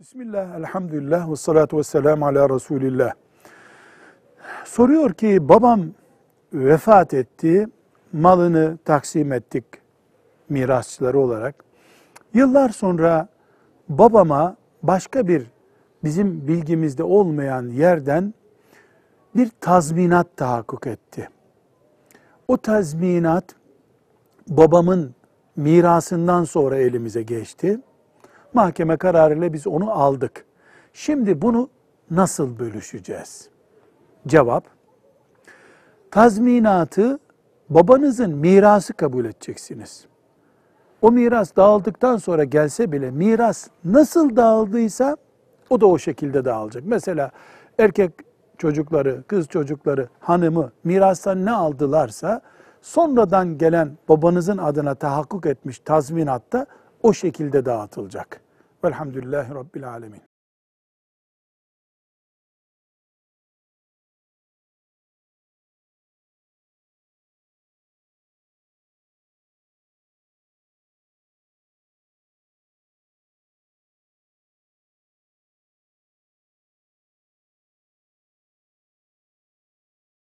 Bismillah, elhamdülillah ve salatu ve selamu ala Resulillah. Soruyor ki babam vefat etti, malını taksim ettik mirasçıları olarak. Yıllar sonra babama başka bir bizim bilgimizde olmayan yerden bir tazminat tahakkuk etti. O tazminat babamın mirasından sonra elimize geçti. Mahkeme kararıyla biz onu aldık. Şimdi bunu nasıl bölüşeceğiz? Cevap, tazminatı babanızın mirası kabul edeceksiniz. O miras dağıldıktan sonra gelse bile miras nasıl dağıldıysa o da o şekilde dağılacak. Mesela erkek çocukları, kız çocukları, hanımı mirastan ne aldılarsa sonradan gelen babanızın adına tahakkuk etmiş tazminatta o şekilde dağıtılacak. Velhamdülillahi Rabbil Alemin.